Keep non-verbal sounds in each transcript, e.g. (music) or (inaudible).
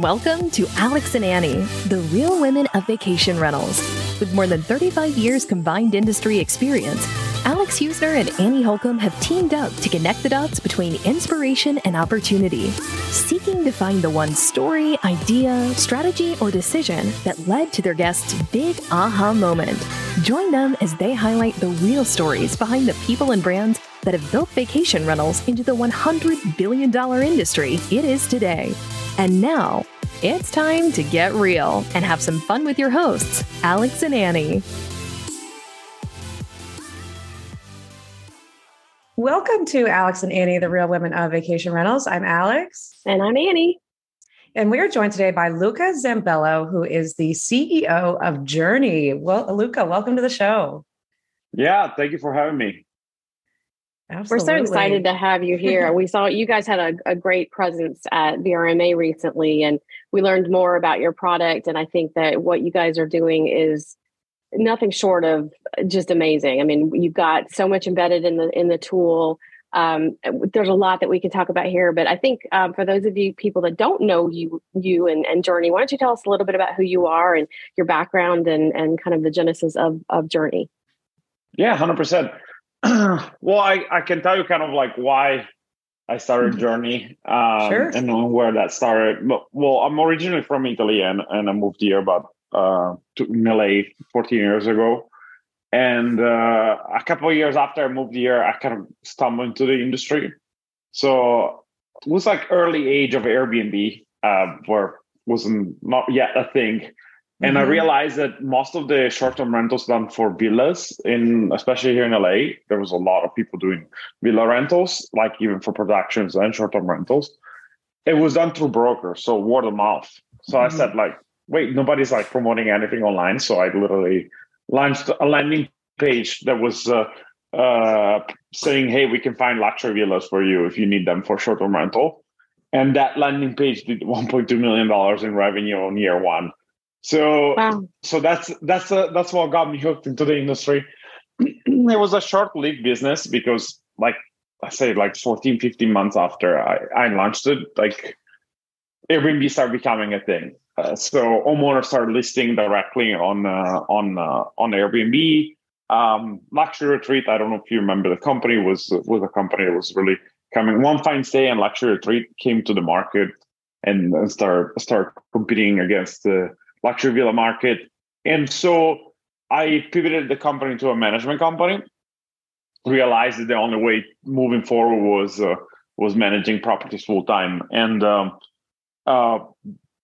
Welcome to Alex and Annie, the real women of vacation rentals. With more than 35 years combined industry experience, Alex Husner and Annie Holcomb have teamed up to connect the dots between inspiration and opportunity, seeking to find the one story, idea, strategy, or decision that led to their guests' big aha moment. Join them as they highlight the real stories behind the people and brands that have built vacation rentals into the $100 billion industry it is today. And now, it's time to get real and have some fun with your hosts, Alex and Annie. Welcome to Alex and Annie, the Real Women of Vacation Rentals. I'm Alex. And I'm Annie. And we are joined today by Luca Zambello, who is the CEO of Journey. Well, Luca, welcome to the show. Yeah, thank you for having me. Absolutely. We're so excited to have you here. (laughs) we saw you guys had a, a, great presence at VRMA recently, and we learned more about your product. And I think that what you guys are doing is nothing short of just amazing. I mean, you've got so much embedded in the in the tool. Um, there's a lot that we can talk about here, but I think um, for those of you people that don't know you, you and, and Journey, why don't you tell us a little bit about who you are and your background and and kind of the genesis of of Journey? Yeah, hundred percent. (clears throat) well, I, I can tell you kind of like why I started mm-hmm. Journey um, sure. and where that started. But, well, I'm originally from Italy and, and I moved here about uh, to LA 14 years ago. And uh, a couple of years after I moved here, I kind of stumbled into the industry. So it was like early age of Airbnb, uh, where wasn't not yet a thing. And mm-hmm. I realized that most of the short-term rentals done for villas in especially here in LA, there was a lot of people doing villa rentals, like even for productions and short-term rentals. It was done through brokers, so word of mouth. So mm-hmm. I said, like, wait, nobody's like promoting anything online. So I literally launched a landing page that was uh, uh, saying, hey, we can find luxury villas for you if you need them for short-term rental. And that landing page did (laughs) 1.2 million dollars in revenue on year one. So wow. so that's that's uh, that's what got me hooked into the industry. (clears throat) it was a short-lived business because like I say like 14 15 months after I, I launched it like Airbnb started becoming a thing. Uh, so homeowners started listing directly on uh, on uh, on Airbnb. Um, Luxury Retreat, I don't know if you remember the company was was a company that was really coming. One fine day and Luxury Retreat came to the market and, and start start competing against the luxury villa market. And so I pivoted the company to a management company. Realized that the only way moving forward was uh, was managing properties full time, and um, uh,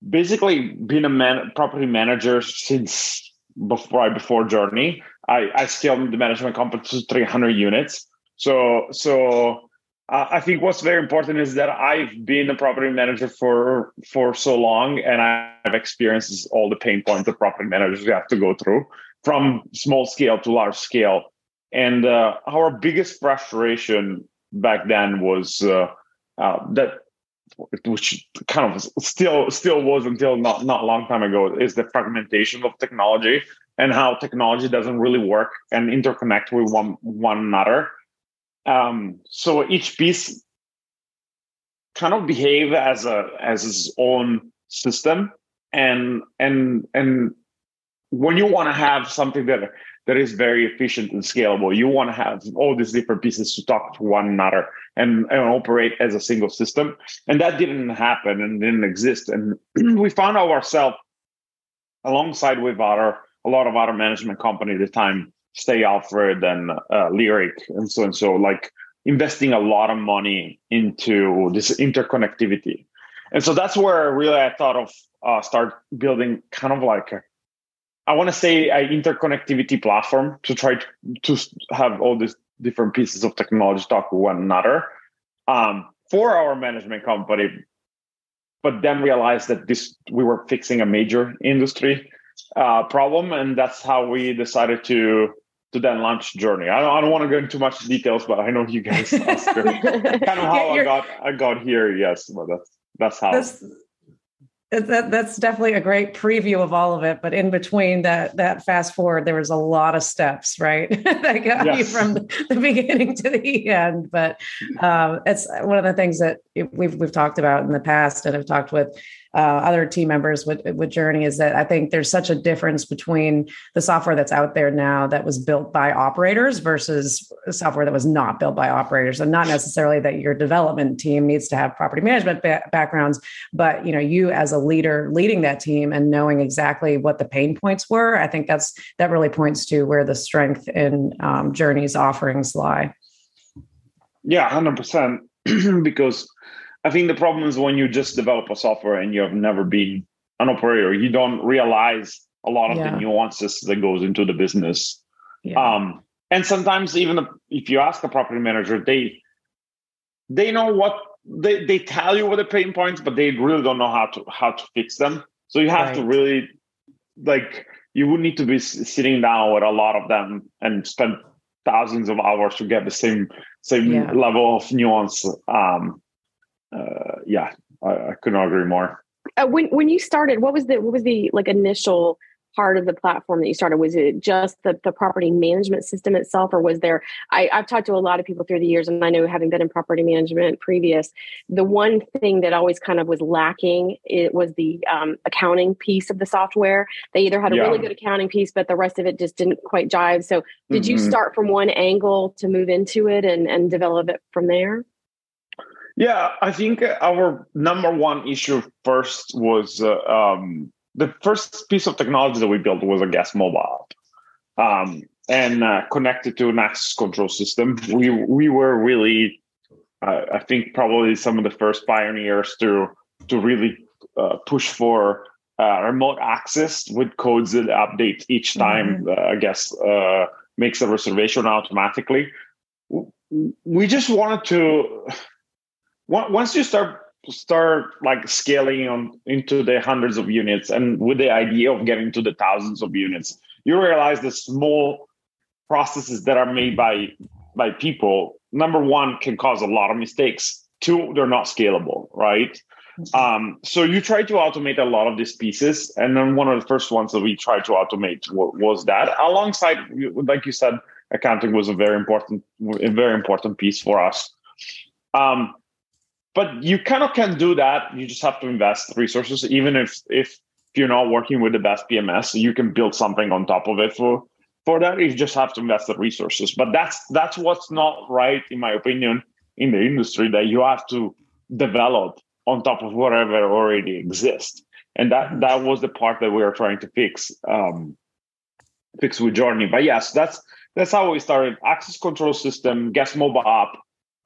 basically being a man, property manager since before I before Journey. I, I scaled the management company to 300 units. So so uh, I think what's very important is that I've been a property manager for for so long, and I've experienced all the pain points that property managers have to go through, from small scale to large scale. And uh, our biggest frustration back then was uh, uh that, which kind of still still was until not not a long time ago, is the fragmentation of technology and how technology doesn't really work and interconnect with one one another um, so each piece kind of behave as a as its own system, and and and when you want to have something that that is very efficient and scalable, you want to have all these different pieces to talk to one another and, and operate as a single system. And that didn't happen and didn't exist. And (clears throat) we found ourselves alongside with other a lot of other management company at the time Stay Alfred and uh, Lyric and so and so, like investing a lot of money into this interconnectivity. And so that's where really I thought of uh, start building kind of like a, I want to say an interconnectivity platform to try to, to have all these different pieces of technology talk with one another um, for our management company. But then realized that this we were fixing a major industry uh, problem, and that's how we decided to to then launch journey. I don't, I don't want to go into too much details, but I know you guys (laughs) asked kind of how I got I got here. Yes, but that's that's how. That's, that, that's definitely a great preview of all of it. But in between that that fast forward, there was a lot of steps, right? (laughs) that got yes. you from the, beginning to the end. But um, it's one of the things that we've we've talked about in the past, and I've talked with uh, other team members with with Journey is that I think there's such a difference between the software that's out there now that was built by operators versus software that was not built by operators, and not necessarily that your development team needs to have property management ba- backgrounds, but you know you as a leader leading that team and knowing exactly what the pain points were. I think that's that really points to where the strength in um, Journey's offerings lie. Yeah, hundred percent. (clears throat) Because I think the problem is when you just develop a software and you have never been an operator, you don't realize a lot of yeah. the nuances that goes into the business. Yeah. Um, and sometimes even if you ask a property manager, they they know what they, they tell you what the pain points, but they really don't know how to how to fix them. So you have right. to really like you would need to be sitting down with a lot of them and spend thousands of hours to get the same same yeah. level of nuance. Um, uh, yeah, I, I couldn't agree more. Uh, when when you started, what was the what was the like initial part of the platform that you started? Was it just the, the property management system itself, or was there? I, have talked to a lot of people through the years, and I know having been in property management previous, the one thing that always kind of was lacking it was the um, accounting piece of the software. They either had a yeah. really good accounting piece, but the rest of it just didn't quite jive. So, did mm-hmm. you start from one angle to move into it and and develop it from there? Yeah, I think our number one issue first was uh, um, the first piece of technology that we built was a guest mobile app um, and uh, connected to an access control system. We we were really, uh, I think, probably some of the first pioneers to to really uh, push for uh, remote access with codes that update each time. Mm-hmm. Uh, I guess uh, makes a reservation automatically. We just wanted to. Once you start start like scaling on into the hundreds of units and with the idea of getting to the thousands of units you realize the small processes that are made by by people number one can cause a lot of mistakes. Two they're not scalable right? Mm-hmm. um, so you try to automate a lot of these pieces and then one of the first ones that we tried to automate was that. Alongside like you said accounting was a very important a very important piece for us. Um, but you kind of can do that. You just have to invest resources, even if if you're not working with the best PMS, you can build something on top of it for for that. You just have to invest the resources. But that's that's what's not right, in my opinion, in the industry that you have to develop on top of whatever already exists. And that that was the part that we are trying to fix um, fix with Journey. But yes, that's that's how we started. Access control system, guest mobile app,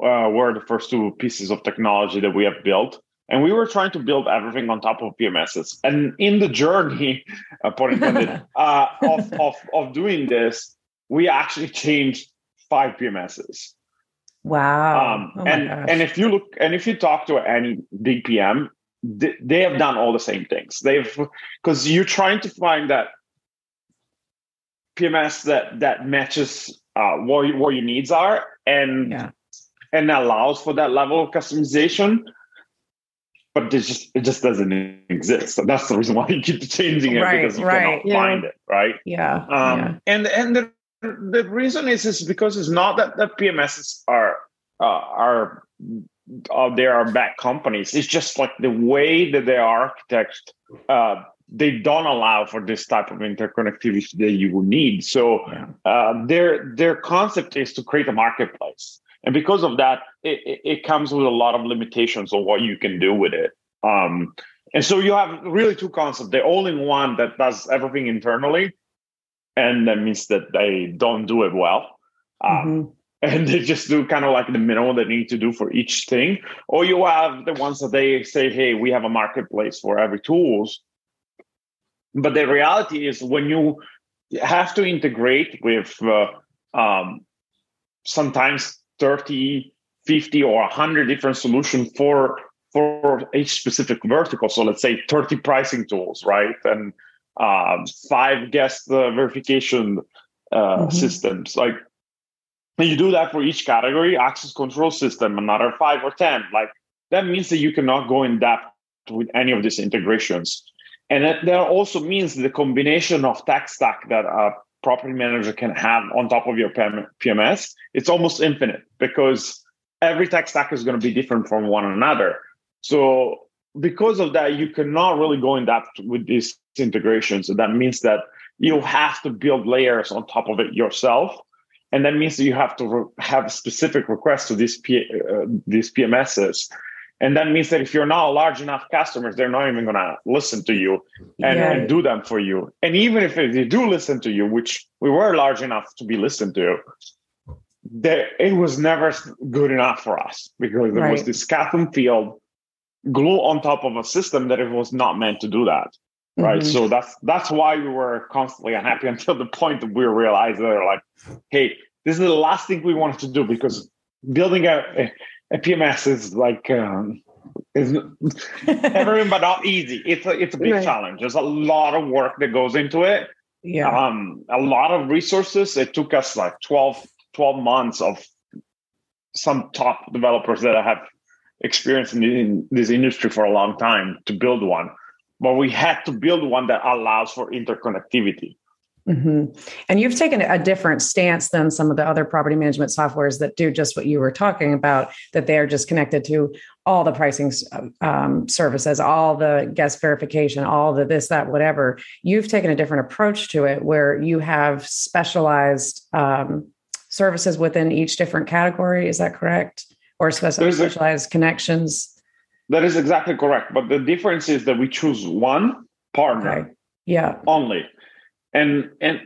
uh, were the first two pieces of technology that we have built. And we were trying to build everything on top of PMSs. And in the journey, (laughs) uh, intended, uh, of, of, of doing this, we actually changed five PMSs. Wow. Um, oh and, gosh. and if you look, and if you talk to any big PM, they, they have done all the same things. They've, because you're trying to find that PMS that, that matches uh, what, what your needs are. And yeah and allows for that level of customization but it just it just doesn't exist. So that's the reason why you keep changing it right, because you right. cannot yeah. find it, right? Yeah. Um, yeah. And and the the reason is is because it's not that the PMSs are uh, are uh, they are bad companies. It's just like the way that they are architected. Uh, they don't allow for this type of interconnectivity that you would need. So yeah. uh, their their concept is to create a marketplace and because of that it, it comes with a lot of limitations on what you can do with it. Um, and so you have really two concepts. The all-in-one that does everything internally and that means that they don't do it well. Um, mm-hmm. and (laughs) they just do kind of like the minimum they need to do for each thing. Or you have the ones that they say hey we have a marketplace for every tools. But the reality is when you have to integrate with uh, um, sometimes 30 50 or 100 different solutions for for each specific vertical. So let's say 30 pricing tools right? And um, five guest uh, verification uh, mm-hmm. systems. Like and you do that for each category access control system another five or ten. Like that means that you cannot go in depth with any of these integrations. And that, that also means the combination of tech stack that a property manager can have on top of your PMS, it's almost infinite because every tech stack is going to be different from one another. So because of that, you cannot really go in depth with these integrations. So that means that you have to build layers on top of it yourself. And that means that you have to re- have specific requests to these, P- uh, these PMSs. And that means that if you're not large enough customers, they're not even going to listen to you and, yeah. and, do them for you. And even if they do listen to you, which we were large enough to be listened to, there, it was never good enough for us because there right. was this and field glue on top of a system that it was not meant to do that right mm-hmm. so that's that's why we were constantly unhappy (laughs) until the point that we realized that like hey this is the last thing we wanted to do because building a, a pms is like um, is (laughs) everything but not easy. It's a, it's a big right. challenge. There's a lot of work that goes into it. Yeah. Um a lot of resources. It took us like 12 12 months of some top developers that I have experience in, in this industry for a long time to build one, but we had to build one that allows for interconnectivity. Mm-hmm. And you've taken a different stance than some of the other property management softwares that do just what you were talking about, that they are just connected to all the pricing um, services, all the guest verification, all the this, that, whatever. You've taken a different approach to it where you have specialized um, services within each different category. Is that correct? or specialized a, connections? That is exactly correct. But the difference is that we choose one partner. Okay. Yeah. Only. And and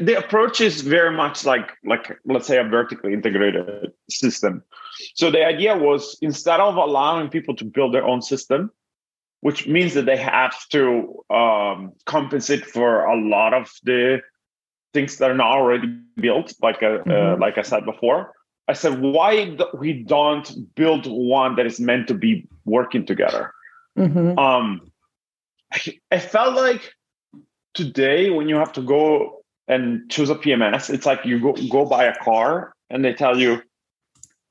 the approach is very much like like let's say a vertically integrated system. So the idea was instead of allowing people to build their own system, which means that they have to um, compensate for a lot of the things that are not already built, like uh, mm-hmm. uh, like I said before. I said, why we don't build one that is meant to be working together? Mm-hmm. Um, I felt like today when you have to go and choose a PMS, it's like you go go buy a car and they tell you,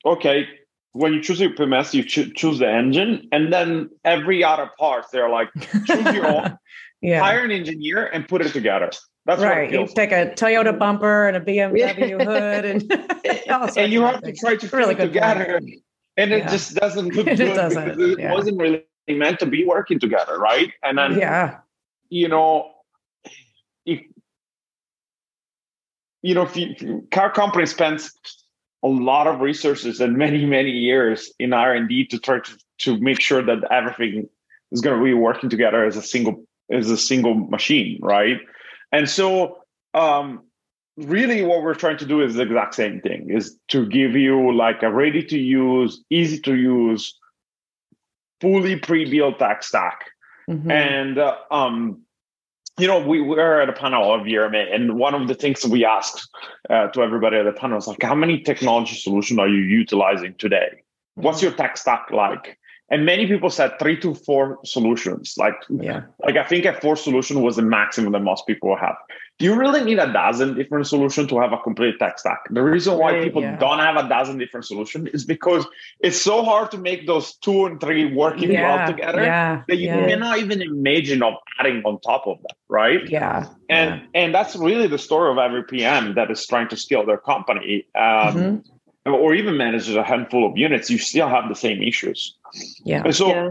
okay, when you choose your PMS, you cho- choose the engine, and then every other part they're like, choose your own, (laughs) yeah. hire an engineer and put it together. That's right. You take a Toyota bumper and a BMW hood, and (laughs) (laughs) and you have to try to really put it together, point. and it yeah. just doesn't look good. it doesn't. It yeah. wasn't really meant to be working together, right? And then, yeah, you know, if you know, if you, car company spends a lot of resources and many many years in R and D to try to, to make sure that everything is going to be working together as a single as a single machine, right? And so, um, really, what we're trying to do is the exact same thing: is to give you like a ready to use, easy to use, fully pre-built tech stack. Mm-hmm. And uh, um, you know, we were at a panel of VRMA, and one of the things we asked uh, to everybody at the panel was like, "How many technology solutions are you utilizing today? What's your tech stack like?" And many people said three to four solutions. Like yeah. like i think a four solution was the maximum that most people have. Do you really need a dozen different solutions to have a complete tech stack? The reason why people yeah. don't have a dozen different solutions is because it's so hard to make those two and three working yeah, well together that you cannot even imagine of adding on top of that right? Yeah and and that's really the story of every pm that is trying to scale their company. Um, mm-hmm or even manages a handful of units, you still have the same issues. Yeah. And so yeah.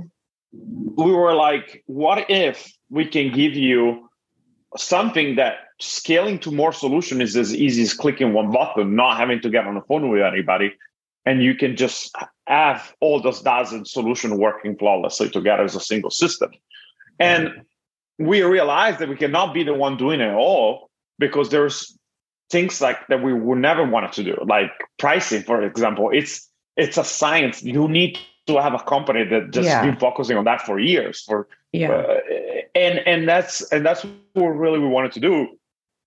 we were like, what if we can give you something that scaling to more solution is as easy as clicking one button, not having to get on the phone with anybody. And you can just have all those dozen solution working flawlessly together as a single system. And we realized that we cannot be the one doing it all because there's things like that we would never wanted to do, like pricing, for example. It's it's a science. You need to have a company that just yeah. been focusing on that for years. For yeah, uh, and and that's and that's what really we wanted to do.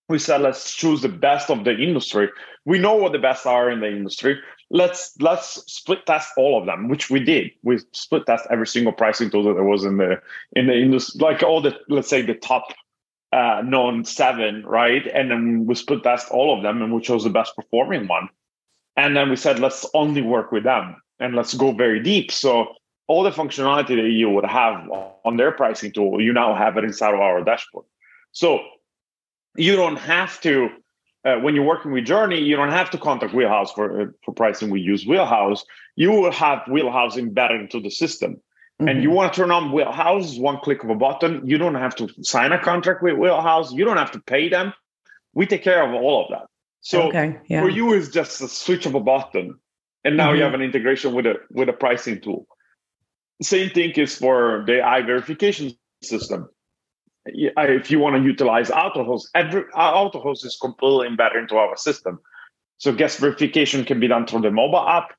We said let's choose the best of the industry. We know what the best are in the industry. Let's let's split test all of them, which we did. We split test every single pricing tool that there was in the in the industry, like all the let's say the top uh, known seven, right? And then we split test all of them and we chose the best performing one. And then we said, let's only work with them and let's go very deep. So all the functionality that you would have on their pricing tool, you now have it inside of our dashboard. So you don't have to, uh, when you're working with Journey, you don't have to contact Wheelhouse for, uh, for pricing. We use Wheelhouse. You will have Wheelhouse embedded into the system. Mm-hmm. and you want to turn on Wheelhouse, one click of a button. You don't have to sign a contract with Wheelhouse. You don't have to pay them. We take care of all of that. So okay, yeah. for you, it's just a switch of a button, and now mm-hmm. you have an integration with a with a pricing tool. Same thing is for the eye verification system. If you want to utilize AutoHost, every AutoHost is completely embedded into our system. So guest verification can be done through the mobile app.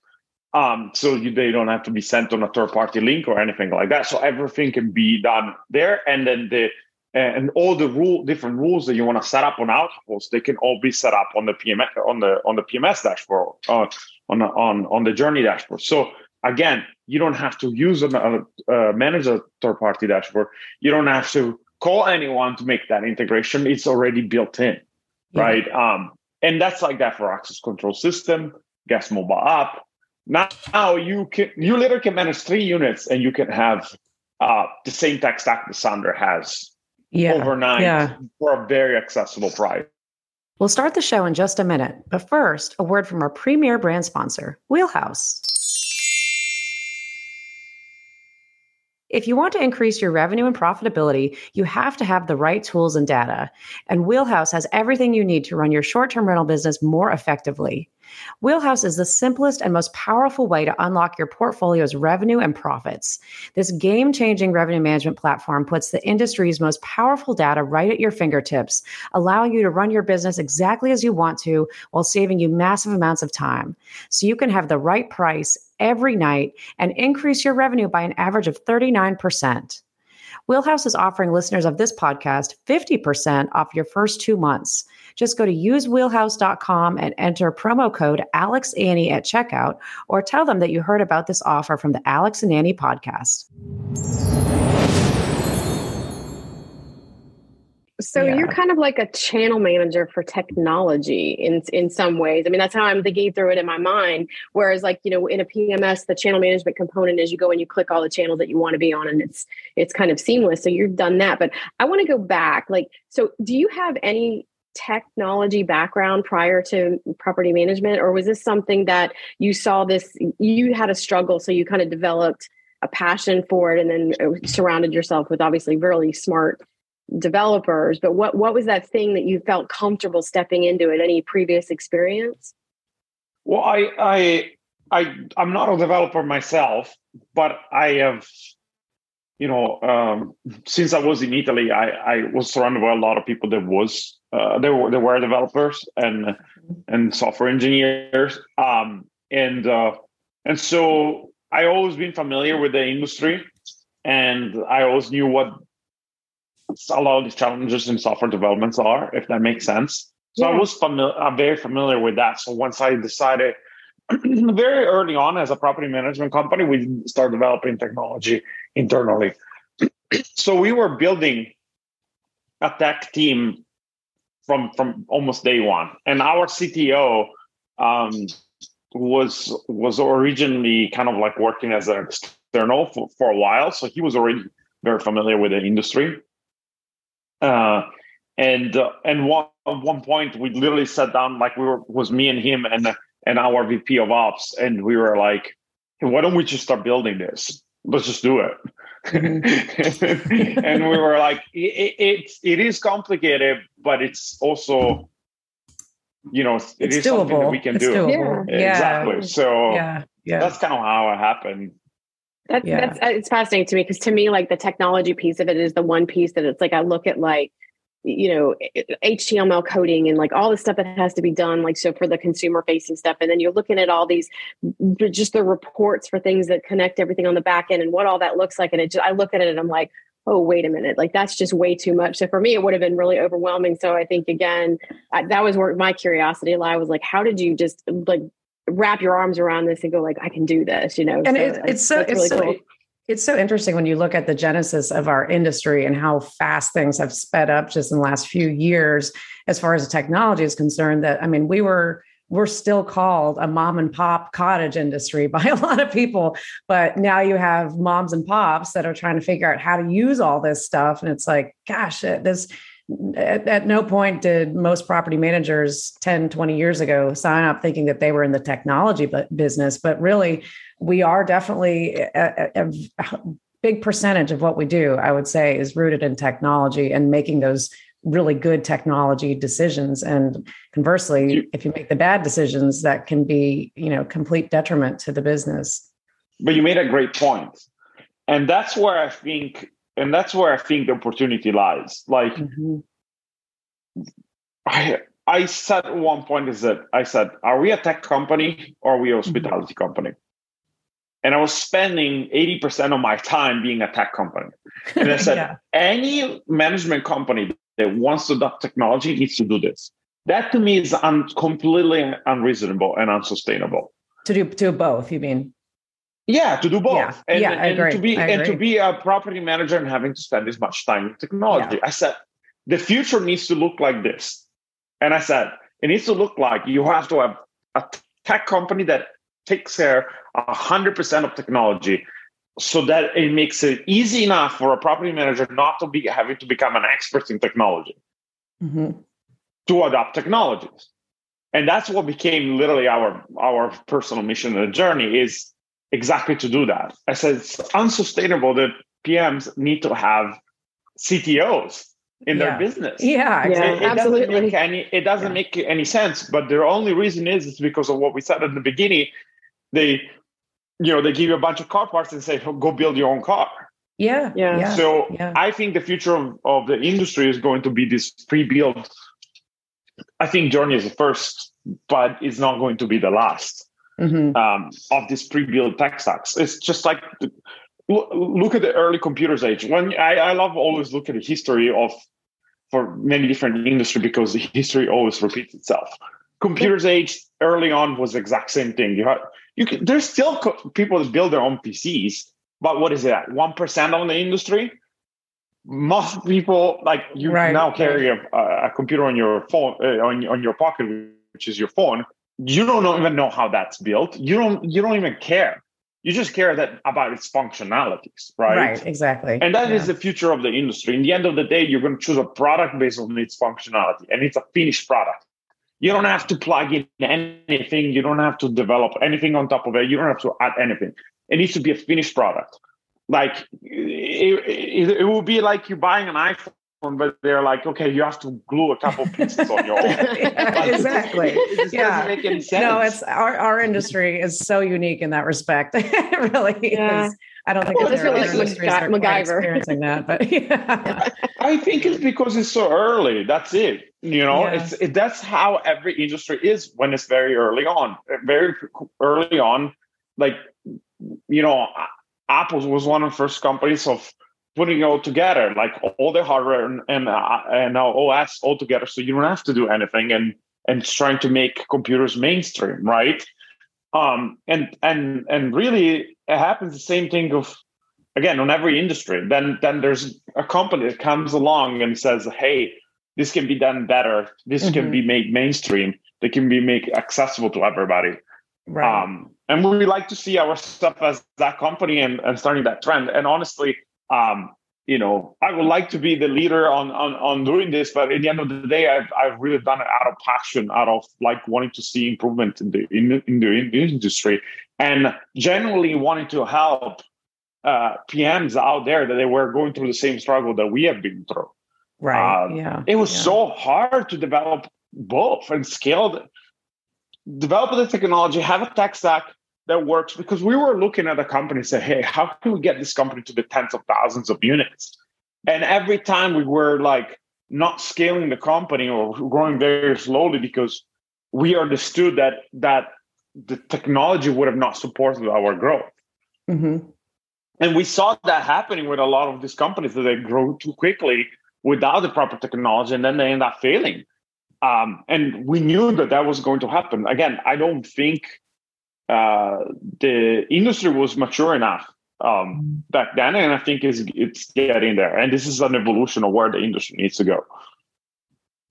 Um, so you, they don't have to be sent on a third party link or anything like that. So everything can be done there. And then the and all the rule different rules that you want to set up on AutoHost, they can all be set up on the PMS on the on the PMS dashboard, uh, on on on the journey dashboard. So again, you don't have to use a uh, manage a third party dashboard. You don't have to call anyone to make that integration. It's already built in, yeah. right? Um, and that's like that for access control system, guest mobile app. Now, you can you literally can manage three units and you can have uh, the same tech stack the Sonder has yeah. overnight yeah. for a very accessible price. We'll start the show in just a minute, but first, a word from our premier brand sponsor, Wheelhouse. If you want to increase your revenue and profitability, you have to have the right tools and data. And Wheelhouse has everything you need to run your short term rental business more effectively. Wheelhouse is the simplest and most powerful way to unlock your portfolio's revenue and profits. This game changing revenue management platform puts the industry's most powerful data right at your fingertips, allowing you to run your business exactly as you want to while saving you massive amounts of time. So you can have the right price every night and increase your revenue by an average of 39%. Wheelhouse is offering listeners of this podcast 50% off your first two months. Just go to usewheelhouse.com and enter promo code AlexAnnie at checkout or tell them that you heard about this offer from the Alex and Annie podcast. So yeah. you're kind of like a channel manager for technology in in some ways. I mean, that's how I'm thinking through it in my mind. Whereas, like you know, in a PMS, the channel management component is you go and you click all the channels that you want to be on, and it's it's kind of seamless. So you've done that. But I want to go back. Like, so do you have any technology background prior to property management or was this something that you saw this you had a struggle so you kind of developed a passion for it and then uh, surrounded yourself with obviously really smart developers but what what was that thing that you felt comfortable stepping into it any previous experience? Well i i i i'm not a developer myself but i have you know um, since i was in italy i i was surrounded by a lot of people that was uh, there were there were developers and and software engineers. Um, and uh, and so I always been familiar with the industry and I always knew what a lot of these challenges in software developments are if that makes sense so yeah. I was familiar I'm very familiar with that so once I decided (clears throat) very early on as a property management company we started developing technology internally (clears throat) so we were building a tech team from from almost day one. And our CTO um, was was originally kind of like working as an external for, for a while, so he was already very familiar with the industry. Uh, and uh, and one at one point we literally sat down like we were was me and him and and our VP of Ops, and we were like, hey, why don't we just start building this? Let's just do it. (laughs) and we were like, it, it, it is complicated, but it's also, you know, it it's is doable. something that we can it's do. Doable. Yeah. Exactly. So yeah. Yeah. that's kind of how it happened. That's, yeah. that's, uh, it's fascinating to me because to me, like the technology piece of it is the one piece that it's like, I look at like, you know html coding and like all the stuff that has to be done like so for the consumer facing stuff and then you're looking at all these mm, just the reports for things that connect everything on the back end and what all that looks like and it just i look at it and i'm like oh wait a minute like that's just way too much so for me it would have been really overwhelming so i think again I, that was where my curiosity lie was like how did you just like wrap your arms around this and go like i can do this you know? And so it, it's so it's really so cool. it's so interesting when you look at the genesis of our industry and how fast things have sped up just in the last few years as far as the technology is concerned that i mean we were we're still called a mom and pop cottage industry (laughs) by a lot of people but now you have moms and pops that are trying to figure out how to use all this stuff and it's like gosh it this at, at, no point did most property managers 10 20 years ago sign up thinking that they were in the technology business but really we are definitely a, a, big percentage of what we do, I would say, is rooted in technology and making those really good technology decisions. And conversely, if you make the bad decisions, that can be, you know, complete detriment to the business. But you made a great. And that's where I think, and that's where I think the opportunity lies. Like mm-hmm. I I said at one point is that I said, are we a tech company or are we a mm-hmm. hospitality mm-hmm. company? and I was spending 80% of my time being a tech company. And I (laughs) said, yeah. any management company that wants to adopt technology needs to do this. That to me is un- completely unreasonable and unsustainable. To do to both, you mean? Yeah, to do both. Yeah, and, yeah, and, and to be and to be a property manager and having to spend this much time in technology. Yeah. I said, the future needs to look like this. And I said, it needs to look like you have to have a tech company that takes care 100% of technology so that it makes it easy enough for a property manager not to be having to become an expert in technology mm-hmm. to adopt technologies and that's what became literally our our personal mission and journey is exactly to do that i said it's unsustainable that pms need to have ctos in yeah. their business yeah, exactly. it, it absolutely doesn't make any it doesn't yeah. make any sense but the only reason is it's because of what we said at the beginning they you know they give you a bunch of car parts and say oh, go build your own car yeah yeah so yeah. i think the future of, of the industry is going to be this pre-built i think journey is the first but it's not going to be the last mm-hmm. um, of this pre-built tech stacks it's just like look at the early computers age when I, I love always look at the history of for many different industry because the history always repeats itself computers age early on was the exact same thing you had you can, there's still co- people that build their own PCs, but what is it at one percent on the industry? Most people like you right, now carry a, a, computer on your phone uh, on on your pocket, which is your phone. You don't even know how that's built. You don't you don't even care. You just care that about its functionalities, right? Right, exactly. And that yeah. is the future of the industry. In the end of the day, you're going to choose a product based on its functionality, and it's a finished product. You don't have to plug in anything. You don't have to develop anything on top of it. You don't have to add anything. It needs to be a finished product. Like it, it, it will be like you buying an iPhone, but they're like, okay, you have to glue a couple pieces on your (laughs) own. exactly. It yeah. No, it's our, our industry is so unique in that respect. (laughs) it really yeah. is. I don't think well, it's really like MacGyver experiencing that, but (laughs) yeah. I think it's because it's so early. That's it. You know, yeah. it's it, that's how every industry is when it's very early on. Very early on, like you know, Apple was one of the first companies of putting it all together, like all the hardware and and, uh, and now OS all together, so you don't have to do anything, and and trying to make computers mainstream, right? Um, and and and really, it happens the same thing of again on every industry. Then then there's a company that comes along and says, "Hey, this can be done better. This mm-hmm. can be made mainstream. They can be made accessible to everybody." Right. Um, and we like to see our stuff as that company and, and starting that trend. And honestly, um, you know, I would like to be the leader on on on doing this, but at the end of the day, I've I've really done it out of passion, out of like wanting to see improvement in the in, in the, in the industry, and genuinely wanting to help uh, PMs out there that they were going through the same struggle that we have been through. Right. Um, yeah. It was yeah. so hard to develop both and scale, the, develop the technology, have a tech stack that works because we were looking at a company and say, hey, how can we get this company to the tens of thousands of units? And every time we were like not scaling the company or growing very slowly because we understood that that the technology would have not supported our growth. Mm-hmm. And we saw that happening with a lot of these companies that they grow too quickly without the proper technology and then they end up failing. Um, and we knew that that was going to happen. Again, I don't think uh, the industry was mature enough um, back then, and I think it's it's getting there. And this is an evolution of where the industry needs to go.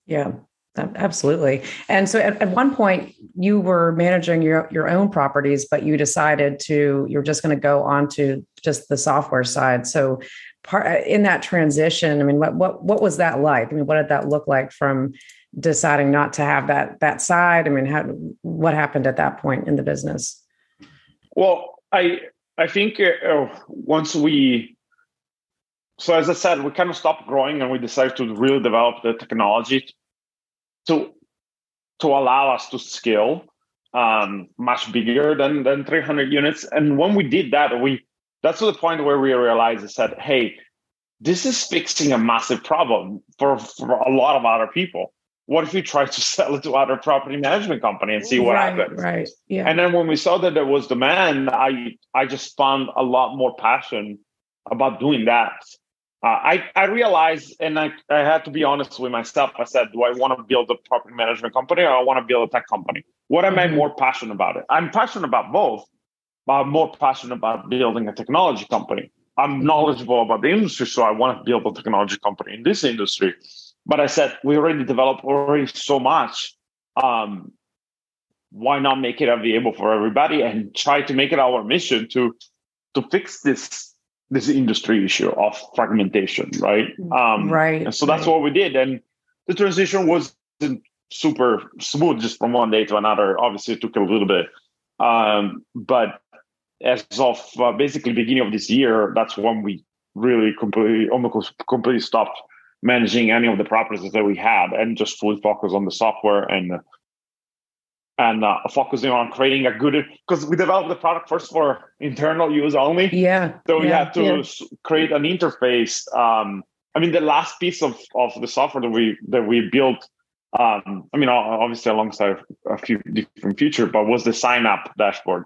Yeah, absolutely. And so, at, at one point, you were managing your your own properties, but you decided to you're just going to go on to just the software side. So, part in that transition, I mean, what what what was that like? I mean, what did that look like from deciding not to have that that side? I mean, how what happened at that point in the business? Well, I I think uh, once we so as I said, we kind of stopped growing and we decided to really develop the technology to to allow us to scale um, much bigger than than 300 units. And when we did that, we that's the point where we realized and said, hey, this is fixing a massive problem for, for a lot of other people. What if you try to (laughs) sell it to other property management company and see what right, happens? Right. Yeah. And then when we saw that there was demand, I I just found a lot more passion about doing that. Uh, I I realized, and I, I had to be honest with myself. I said, do I want to build a property management company or I want to build a tech company? What am mm-hmm. I more passionate about it? I'm passionate about both, but I'm more passionate about building a technology company. I'm knowledgeable about the industry, so I want to build a technology company in this industry. But I said we already developed already so much. Um, why not make it available for everybody and try to make it our mission to to fix this this industry issue of fragmentation, right? Um, right. And so that's right. what we did, and the transition wasn't super smooth just from one day to another. Obviously, it took a little bit, um, but as of uh, basically beginning of this year, that's when we really completely almost completely stopped managing any of the properties that we had and just fully focus on the software and and uh, focusing on creating a good because we developed the product first for internal use only. Yeah. So we yeah, had to yeah. create an interface. Um, I mean, the last piece of, of the software that we that we built. Um, I mean, obviously alongside a few different features, but was the sign up dashboard.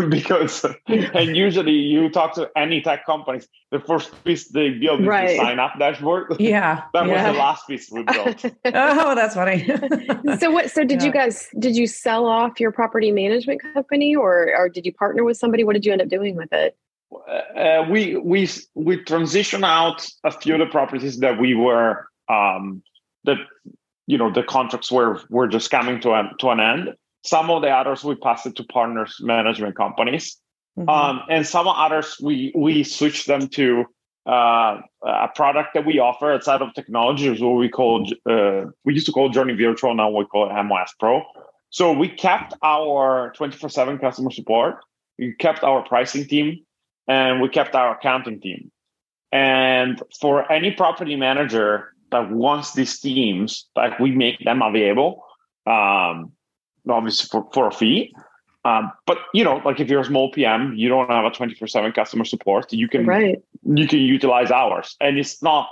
(laughs) because and usually you talk to any tech companies, the first piece they build is right. the sign up dashboard. (laughs) Yeah. (laughs) that yeah. was the last piece we built. oh, that's funny. so what so did yeah. you guys did you sell off your property management company or or did you partner with somebody? What did you end up doing with it? Uh, we we we transitioned out a few of the properties that we were um that you know the contracts were were just coming to an to an end some of the others we passed it to partners management companies. Mm-hmm. Um, and some others we we switched them to uh, a product that we offer outside of technology is what we call uh, we used to call Journey Virtual, now we call it MOS Pro. So we kept our 24/7 customer support, we kept our pricing team, and we kept our accounting team. And for any property manager that wants these teams, like we make them available. Um, obviously for, for a fee. Um, but you know, like if you're a small PM, you don't have a 24 seven customer support. You can right. you can utilize ours, and it's not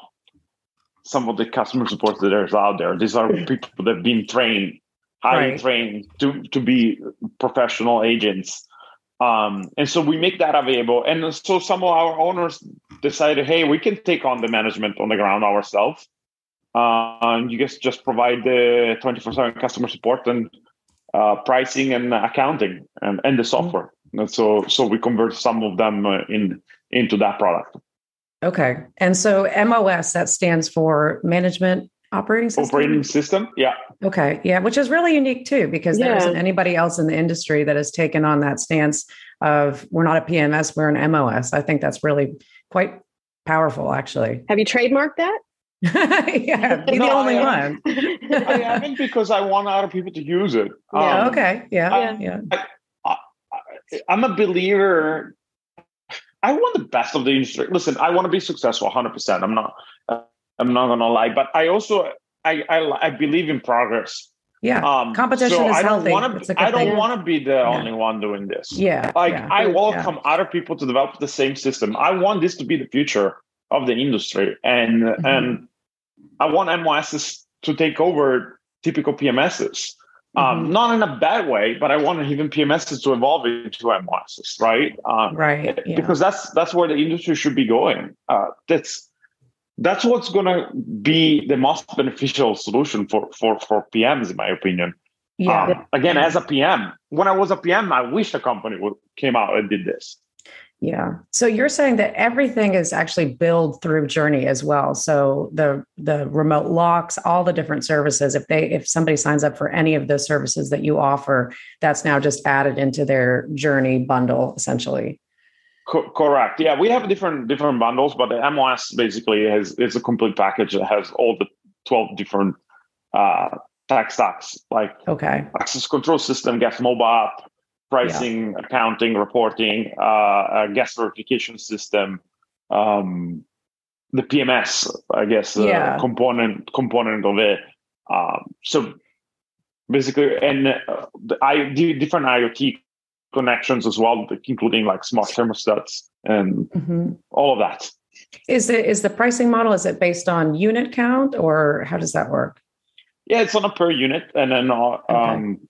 some of the customer support that there's out there. These are people that have been trained, highly right. trained to to be professional agents. Um, and so we make that available. And so some of our owners decided, hey, we can take on the management on the ground ourselves. Uh, and you guys just provide the 24 7 customer support and uh, pricing and accounting and, and the software. And so so we convert some of them uh, in into that product. Okay, and so MOS that stands for Management Operating System. Operating System, yeah. Okay, yeah, which is really unique too because yeah. there isn't anybody else in the industry that has taken on that stance of we're not a PMS, we're an MOS. I think that's really quite powerful, actually. Have you trademarked that? (laughs) yeah, be no, the only I one. I haven't because I want other people to use it. (laughs) Yeah. Um, okay. Yeah. I, yeah. I, am a believer. I want the best of the industry. Listen, I want to be successful 100. percent I'm not. Uh, I'm not gonna lie, but I also I I, I believe in progress. Yeah, um, competition so is I don't healthy. Wanna, I don't want to be the yeah. only one doing this. Yeah, like yeah. I welcome yeah. other people to develop the same system. I want this to be the future of the industry, and mm-hmm. and I want MOSs to take over typical PMSs. Um, mm-hmm. Not in a bad way, but I want even PMSs to evolve into MOSs, right? Um, right. Yeah. Because that's that's where the industry should be going. Uh, that's that's what's going to be the most beneficial solution for for for PMs, in my opinion. Yeah. Um, again, as a PM, when I was a PM, I wish the company would came out and did this. Yeah. So you're saying that everything is actually billed through Journey as well. So the the remote locks, all the different services, if they if somebody signs up for any of the services that you offer, that's now just added into their Journey bundle essentially. Co- correct. Yeah, we have different different bundles, but the MOS basically has it's a complete package that has all the 12 different uh tech stacks like okay access control system, guest mobile app, pricing, yeah. accounting, reporting, uh, guest verification system, um, the PMS, I guess, uh, yeah. component component of it. Um, so basically, and uh, the, I, the different IoT connections as well, including like smart thermostats and mm-hmm. all of that. Is it is the pricing model? Is it based on unit count, or how does that work? Yeah, it's on a per unit, and then uh, okay. um,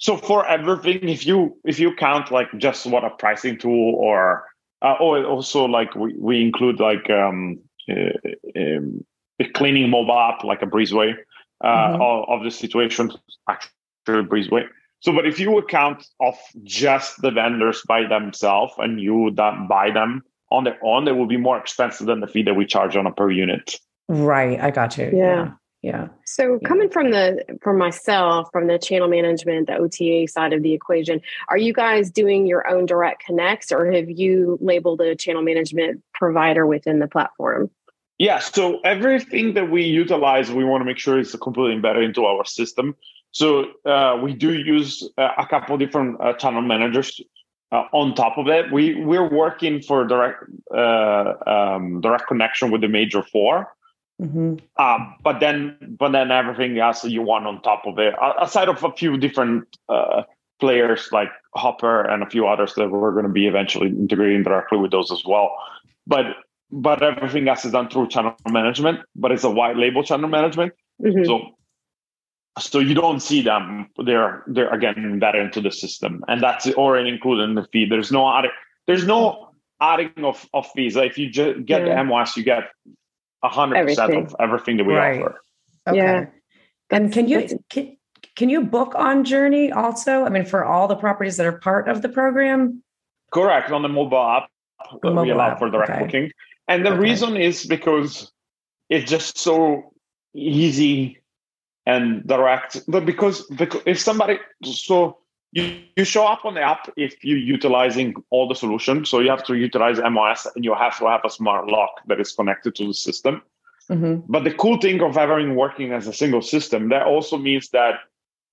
so for everything, if you if you count like just what a pricing tool or uh, oh, also like we, we include like um, uh, um, a cleaning mobile app like a Breezeway uh, mm-hmm. of, of, the situation actually Breezeway. So, but if you account of just the vendors by themselves and you that buy them on their own, they will be more expensive than the fee that we charge on a per unit. Right, I got you. Yeah. yeah yeah. So yeah. coming from the from myself from the channel management the ota side of the equation are you guys doing your own direct connects or have you labeled a channel management provider within the platform? Yeah so everything that we utilize we want to make sure is completely embedded into our system. So uh, we do use uh, a couple different uh, channel managers uh, on top of it. We we're working for direct uh, um, direct connection with the major four Mm-hmm. Um, but then, but then everything else you want on top of it, aside of a few different uh, players like Hopper and a few others that we're going to be eventually integrating directly with those as well. But but everything else is done through channel management. But it's a white label channel management, mm-hmm. so so you don't see them. They're they're again embedded into the system, and that's already included in the fee. There's no adding. There's no adding of, of fees. Like if you just get yeah. the MOS, you get hundred percent of everything that we right. offer. Okay. Yeah. And can you can, can you book on Journey also? I mean, for all the properties that are part of the program? Correct. On the mobile app, the mobile we allow app. for direct okay. booking. And the okay. reason is because it's just so easy and direct. But because, because if somebody so you, you show up on the app if you're utilizing all the solutions. So you have to utilize MOS and you have to have a smart lock that is connected to the system. Mm-hmm. But the cool thing of having working as a single system, that also means that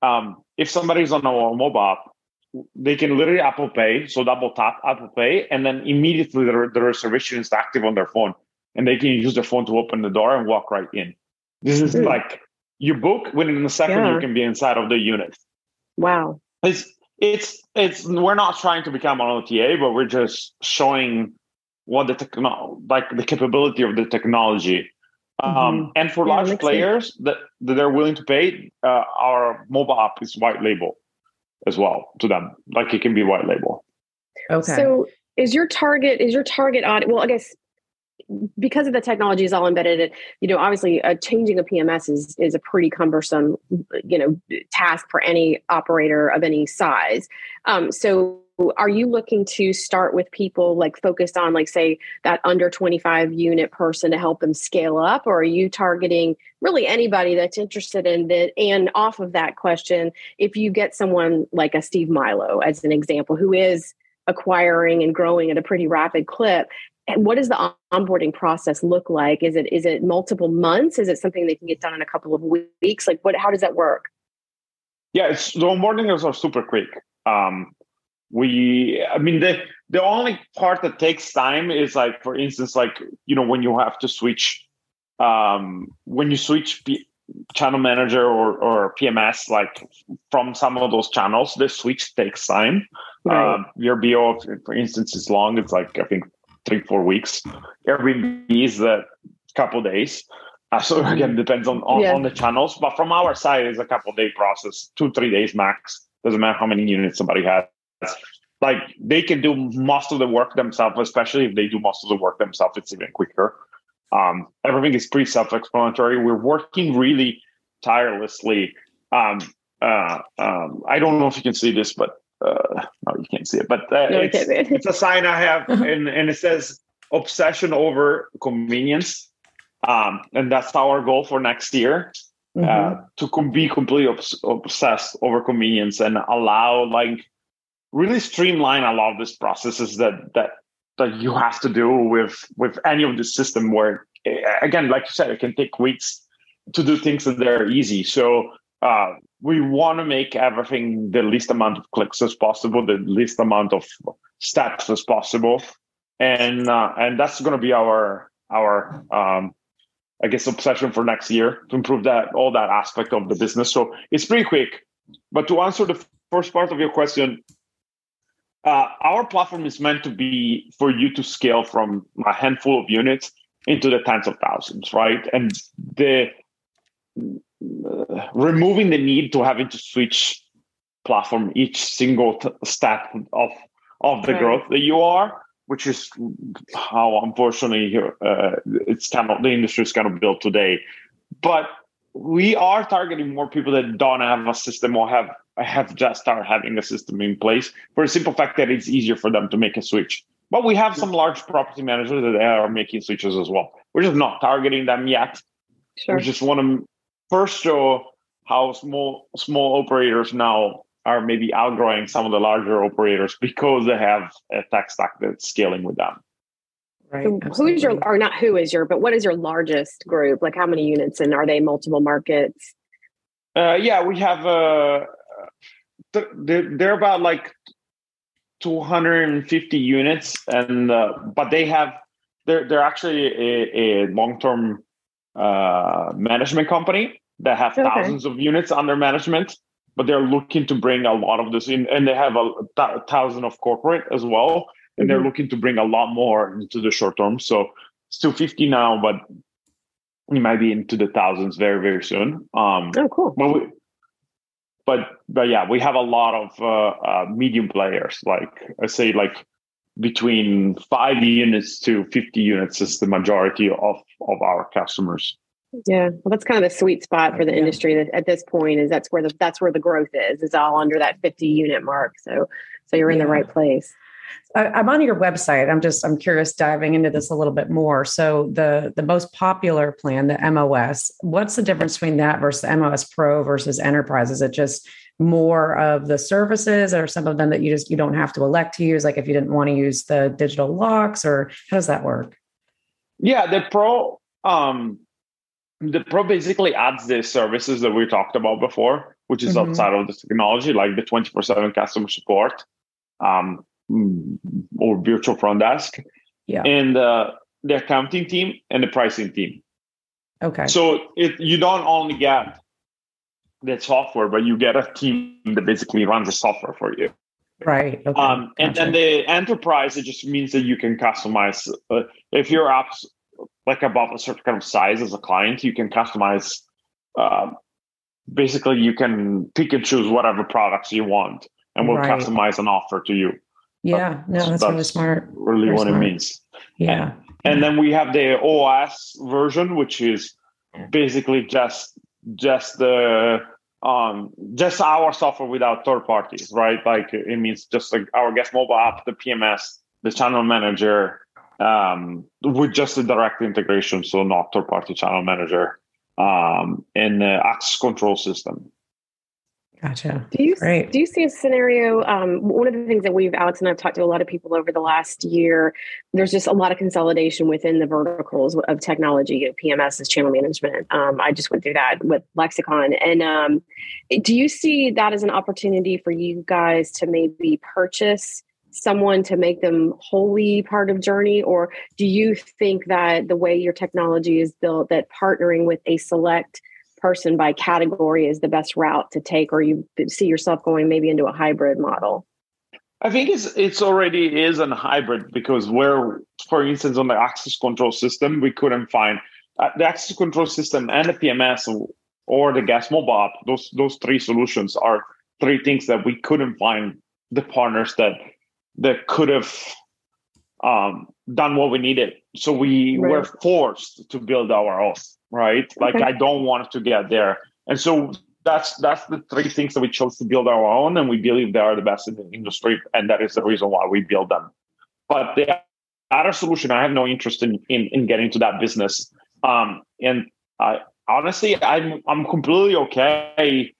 um, if somebody's on a mobile app, they can literally Apple Pay, so double tap Apple Pay, and then immediately the, the reservation is active on their phone, and they can use their phone to open the door and walk right in. This is mm-hmm. like you book within a second, yeah. you can be inside of the unit. Wow. It's it's it's we're not trying to become an OTA, but we're just showing what the techno like the capability of the technology. Um, mm-hmm. Um, and for yeah, large players that, that they're willing to pay, uh, our mobile app is white label as well to them. Like it can be white label. Okay. So is your target is your target audience? Well, I guess because of the technology is all embedded in, you know, obviously uh, changing a PMS is is a pretty cumbersome, you know, task for any operator of any size. Um, so are you looking to start with people like focused on like say that under 25 unit person to help them scale up or are you targeting really anybody that's interested in that and off of that question if you get someone like a steve milo as an example who is acquiring and growing at a pretty rapid clip what does the onboarding process look like? Is it is it multiple months? Is it something they can get done in a couple of weeks? Like what how does that work? Yeah it's the onboarding are super quick. Um we i mean the the only part that takes time is like for instance like you know when you have to switch um when you switch P- channel manager or or pms like from some of those channels the switch takes time. Right. um, Vrbo for instance is long. It's like i think three four weeks. Airbnb is a couple days. Uh, so (laughs) again, depends on on, yeah. on, the channels. But from our side, it's a couple day process, two three days max. Doesn't matter how many units somebody has. Like they can do most of the work themselves, especially if they do most of the work themselves. It's even quicker. Um, everything is pretty self-explanatory. We're working really tirelessly. Um, uh, um, I don't know if you can see this, but uh, no, you can't see it, but uh, no, it's, it. it's, a sign I have, (laughs) and, and it says obsession over convenience. Um, and that's our goal for next year uh, mm-hmm. to com- be completely obs- obsessed over convenience and allow like really streamline a lot of these processes that that that you have to do with with any of the system where again like you said it can take weeks to do things that they're easy so uh, we want to make everything the least amount of clicks as possible, the least amount of steps as possible, and uh, and that's going to be our our um, I guess obsession for next year to improve that all that aspect of the business. So it's pretty quick. But to answer the first part of your question, uh, our platform is meant to be for you to scale from a handful of units into the tens of thousands, right? And the uh, removing the need to having to switch platform each single t- step of of the right. growth that you are which is how unfortunately uh, it's kind of the industry is kind of built today. But we are targeting more people that don't have a system or have have just started having a system in place for the simple fact that it's easier for them to make a switch. But we have some large property managers that are making switches as well. We're just not targeting them yet. Sure. We just want to first show how small small operators now are maybe outgrowing some of the larger operators because they have a tech stack that's scaling with them. Right. So who's your, or not who is your, but what is your largest group? Like how many units and are they multiple markets? Uh, yeah, we have, uh, they're, they're about like 250 units and, uh, but they have, they're, they're actually a, a long-term uh, management company that have okay. thousands of units under management but they're looking to bring a lot of this in, and they have a th- thousand of corporate as well, and mm-hmm. they're looking to bring a lot more into the short term. So it's 250 now, but we might be into the thousands very very soon. Um, oh, cool. But, we, but but yeah, we have a lot of uh, uh, medium players. Like I say, like between five units to 50 units is the majority of of our customers. Yeah, well, that's kind of the sweet spot for the yeah. industry that at this point is that's where the that's where the growth is. It's all under that 50 unit mark. So so you're in the right place. I, am on your website. I'm just I'm curious diving into this a little bit more. So the the most popular plan, the MOS, what's the difference between that versus the MOS Pro versus Enterprise? Is it just more of the services or some of them that you just you don't have to elect to use like if you didn't want to use the digital locks or how does that work yeah the pro um the pro basically adds the services that we talked about before, which is mm-hmm. outside of the technology, like the 24 7 customer support um, or virtual front desk, yeah. and uh, the accounting team and the pricing team. Okay. So it, you don't only get the software, but you get a team that basically runs the software for you. Right. Okay. Um, and gotcha. then the enterprise, it just means that you can customize. Uh, if your apps like above a certain kind of size as a client, you can customize. Uh, basically, you can pick and choose whatever products you want, and we'll right. customize an offer to you. Yeah, no, that's, that's really smart. Really, Very what smart. it means. Yeah. And, and then we have the OS version, which is basically just just the um just our software without third parties, right? Like it means just like our guest mobile app, the PMS, the channel manager, um, with just a direct integration, so not third party channel manager um, and uh, access control system. Gotcha. Do you Great. do you see a scenario? Um, one of the things that we've Alex and I've talked to a lot of people over the last year. There's just a lot of consolidation within the verticals of technology. You know, PMS is channel management. Um, I just went through that with Lexicon. And um, do you see that as an opportunity for you guys to maybe purchase someone to make them wholly part of journey or do you think that the way your technology is built that partnering with a select person by category is the best route to take or you see yourself going maybe into a hybrid model i think it's it's already is a hybrid because where for instance on the access control system we couldn't find uh, the access control system and the pms or the guest mobile app those those three solutions are three things that we couldn't find the partners that that could have um, done what we needed. So we right. were forced to build our own, right? Like okay. I don't want to get there. And so that's that's the three things that we chose to build our own, and we believe they are the best in the industry, and that is the reason why we build them. But the other solution, I have no interest in in, in getting to that business. Um, and I honestly, I'm I'm completely okay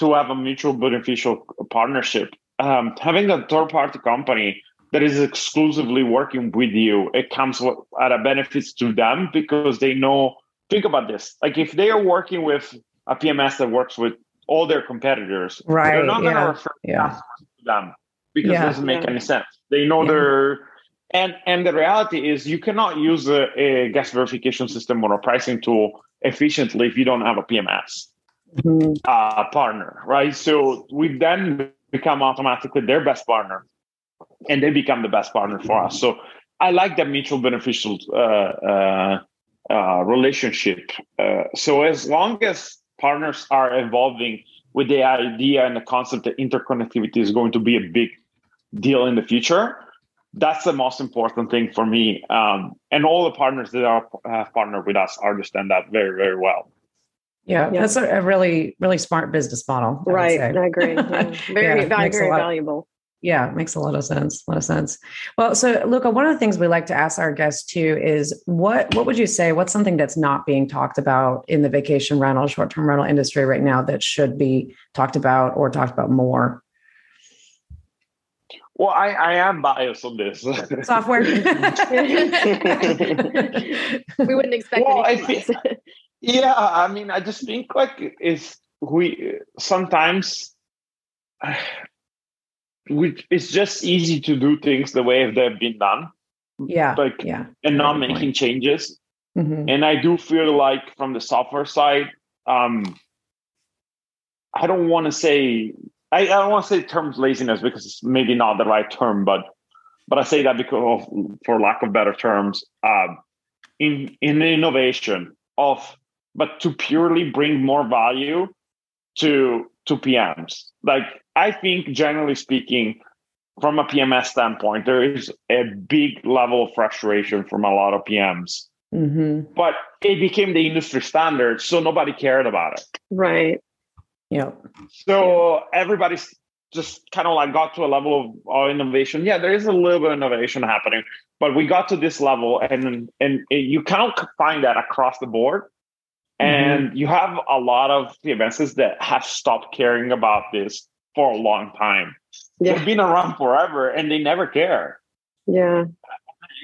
to have a mutual beneficial partnership um, having a third party company that is exclusively working with you, it comes at a benefits to them because they know. Think about this: like if they are working with a PMS that works with all their competitors, right? They're not going to yeah. refer yeah. to them because yeah. it doesn't make yeah. any sense. They know their And and the reality is you cannot use a, a guest verification system or a pricing tool efficiently if you don't have a PMS mm-hmm. uh, partner, right? So we then become automatically their best partner, and they become the best partner for us. So I like that mutual beneficial uh, uh, uh relationship. Uh, so as long as partners are evolving with the idea and the concept that interconnectivity is going to be a big deal in the future, that's the most important thing for me. Um, and all the partners that are have partnered with us understand that very, very well. Yeah, yeah. that's a, a, really, really smart business model. I right. I agree. (laughs) Yeah. Very, yeah, very, very valuable. Yeah, it makes a lot of sense. A lot of sense. Well, so Luca, one of the things we like to ask our guests too is what what would you say? What's something that's not being talked about in the vacation rental, short term rental industry right now that should be talked about or talked about more? Well, I, I am biased on this. (laughs) Software. we wouldn't expect well, I think, Yeah, I mean, I just think like it's we sometimes we it's just easy to do things the way they've been done. Yeah. Like yeah. and not making point. changes. Mm-hmm. And I do feel like from the software side, um I don't want to say I, I don't want to say terms laziness because it's maybe not the right term, but but I say that because of, for lack of better terms, um, in in innovation of but to purely bring more value to to PMs. Like I think generally speaking, from a PMS standpoint, there is a big level of frustration from a lot of PMs. Mm-hmm. But it became the industry standard, so nobody cared about it. Right. Yeah. So everybody's just kind of like got to a level of innovation. Yeah, there is a little bit of innovation happening, but we got to this level, and and you can't find that across the board. And mm-hmm. you have a lot of the PMSs that have stopped caring about this for a long time. Yeah. They've been around forever and they never care. Yeah.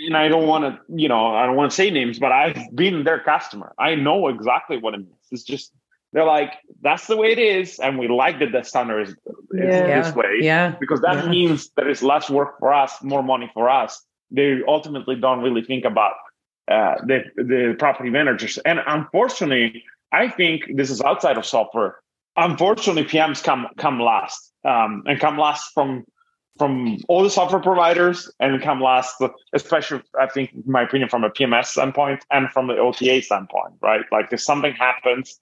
And I don't want to, you know, I don't want to say names, but I've been their customer. I know exactly what it means. It's just they're like, that's the way it is, and we like that the standard is, yeah. this way. Yeah. Because that yeah. means there is less work for us, more money for us. They ultimately don't really think about uh, the the property managers. And unfortunately, I think this is outside of software. Unfortunately, PMs come come last um, and come last from from all the software providers and come last, especially I think, in my opinion, from a PMS standpoint and from the OTA standpoint, right? Like if something happens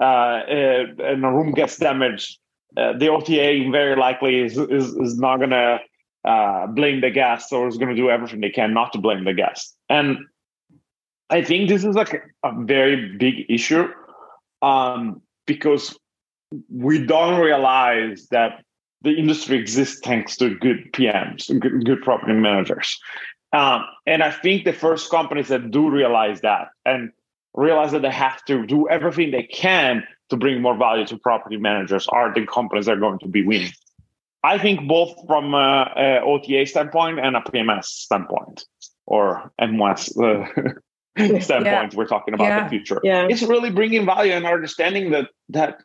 uh, uh, and a room gets damaged, uh, the OTA very likely is is, is not going to uh, blame the guest or is going to do everything they can not to blame the guest. And I think this is like a very big issue um, because we don't realize that the industry exists thanks to good PMs, good, good property managers. Um, and I think the first companies that do realize that and realize that they have to do everything they can to bring more value to property managers are the companies that are going to be winning. I think both from a, a OTA standpoint and a PMS standpoint or MOS uh, (laughs) standpoint yeah. we're talking about yeah. the future yeah. it's really bringing value and understanding that that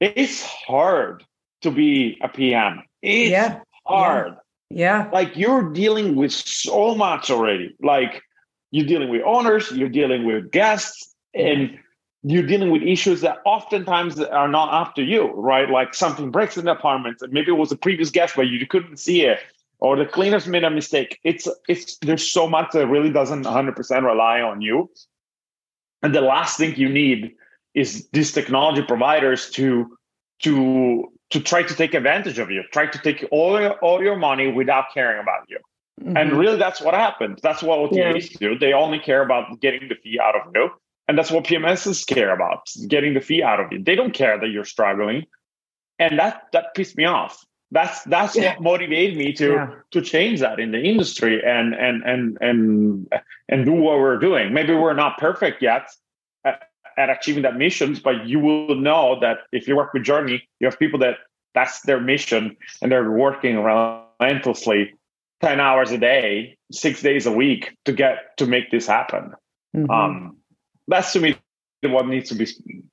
it's hard to be a pm it's yeah. hard yeah. yeah. like you're dealing with so much already like you're dealing with owners you're dealing with guests and you're dealing with issues that oftentimes are not to you right like something breaks in the apartment and maybe it was a previous guest but you couldn't see it or the cleaners made a mistake. It's it's there's so much that really doesn't 100% rely on you. And the last thing you need is these technology providers to to to try to take advantage of you, try to take all your, all your money without caring about you. Mm-hmm. And really, that's what happens. That's what OTAs yeah. do. They only care about getting the fee out of you. And that's what PMSs care about, getting the fee out of you. They don't care that you're struggling. And that that pissed me off that's that's yeah. what motivated me to yeah. to change that in the industry and and and and and do what we're doing maybe we're not perfect yet at, at achieving that missions but you will know that if you work with journey you have people that that's their mission and they're working relentlessly 10 hours a day six days a week to get to make this happen mm-hmm. um that's to me what needs to be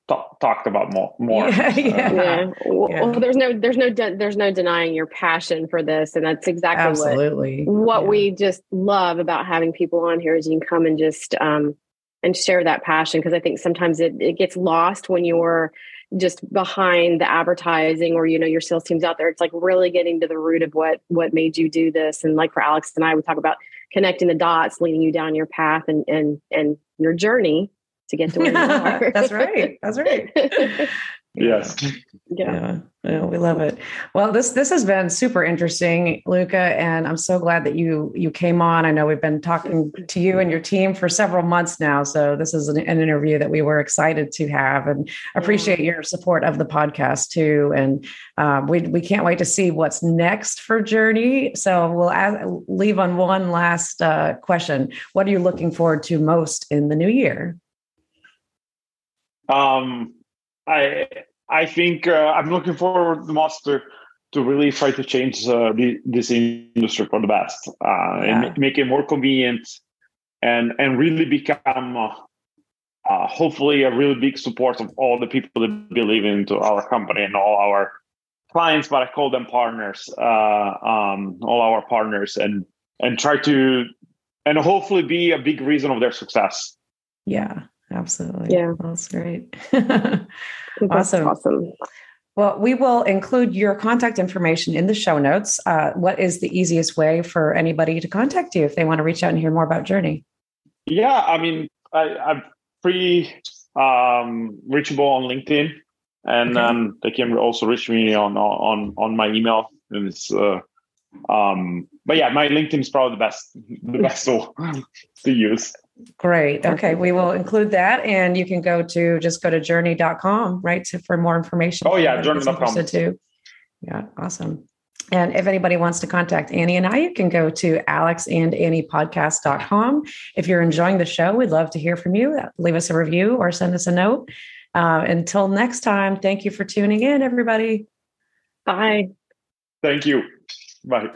talked about more. more. (laughs) Yeah, yeah. yeah. Well, yeah. well, there's no, there's no, de- there's no denying your passion for this, and that's exactly Absolutely. what what yeah. we just love about having people on here is you can come and just um and share that passion because I think sometimes it it gets lost when you're just behind the advertising or you know your sales teams out there it's like really getting to the root of what what made you do this and like for alex and i we talk about connecting the dots leading you down your path and and and your journey to get to where you (laughs) are. That's right. That's right. (laughs) yes. Yeah. yeah. we love it. Well, this this has been super interesting, Luca, and I'm so glad that you you came on. I know we've been talking to you and your team for several months now, so this is an, an interview that we were excited to have, and appreciate your support of the podcast too. And um, we we can't wait to see what's next for Journey. So we'll ask, leave on one last uh, question: What are you looking forward to most in the new year? Um, I I think uh, I'm looking forward the most to, to really try to change uh, the, this industry for the best uh, yeah. and make it more convenient and and really become uh, uh, hopefully a really big support of all the people that believe into our company and all our clients, but I call them partners, uh, um, all our partners, and and try to and hopefully be a big reason of their success. Yeah, Absolutely. Yeah. That's great. awesome. Awesome. Well, we will include your contact information in the show notes. Uh, what is the easiest way for anybody to contact you if they want to reach out and hear more about Journey? Yeah, I mean, I, am pretty um, reachable on LinkedIn, and okay. um, they can also reach me on on on my email. And it's, uh, um, but yeah, my LinkedIn is probably the best the (laughs) best tool (laughs) to use. Great. Okay. We will include that. And you can go to just go to journey.com, right? To, for more information. Oh, yeah. Journey.com. Too. Yeah. Awesome. And if anybody wants to contact Annie and I, you can go to alexandanniepodcast.com. If you're enjoying the show, we'd love to hear from you. Leave us a review or send us a note. Uh, until next time, thank you for tuning in, everybody. Bye. Thank you. Bye.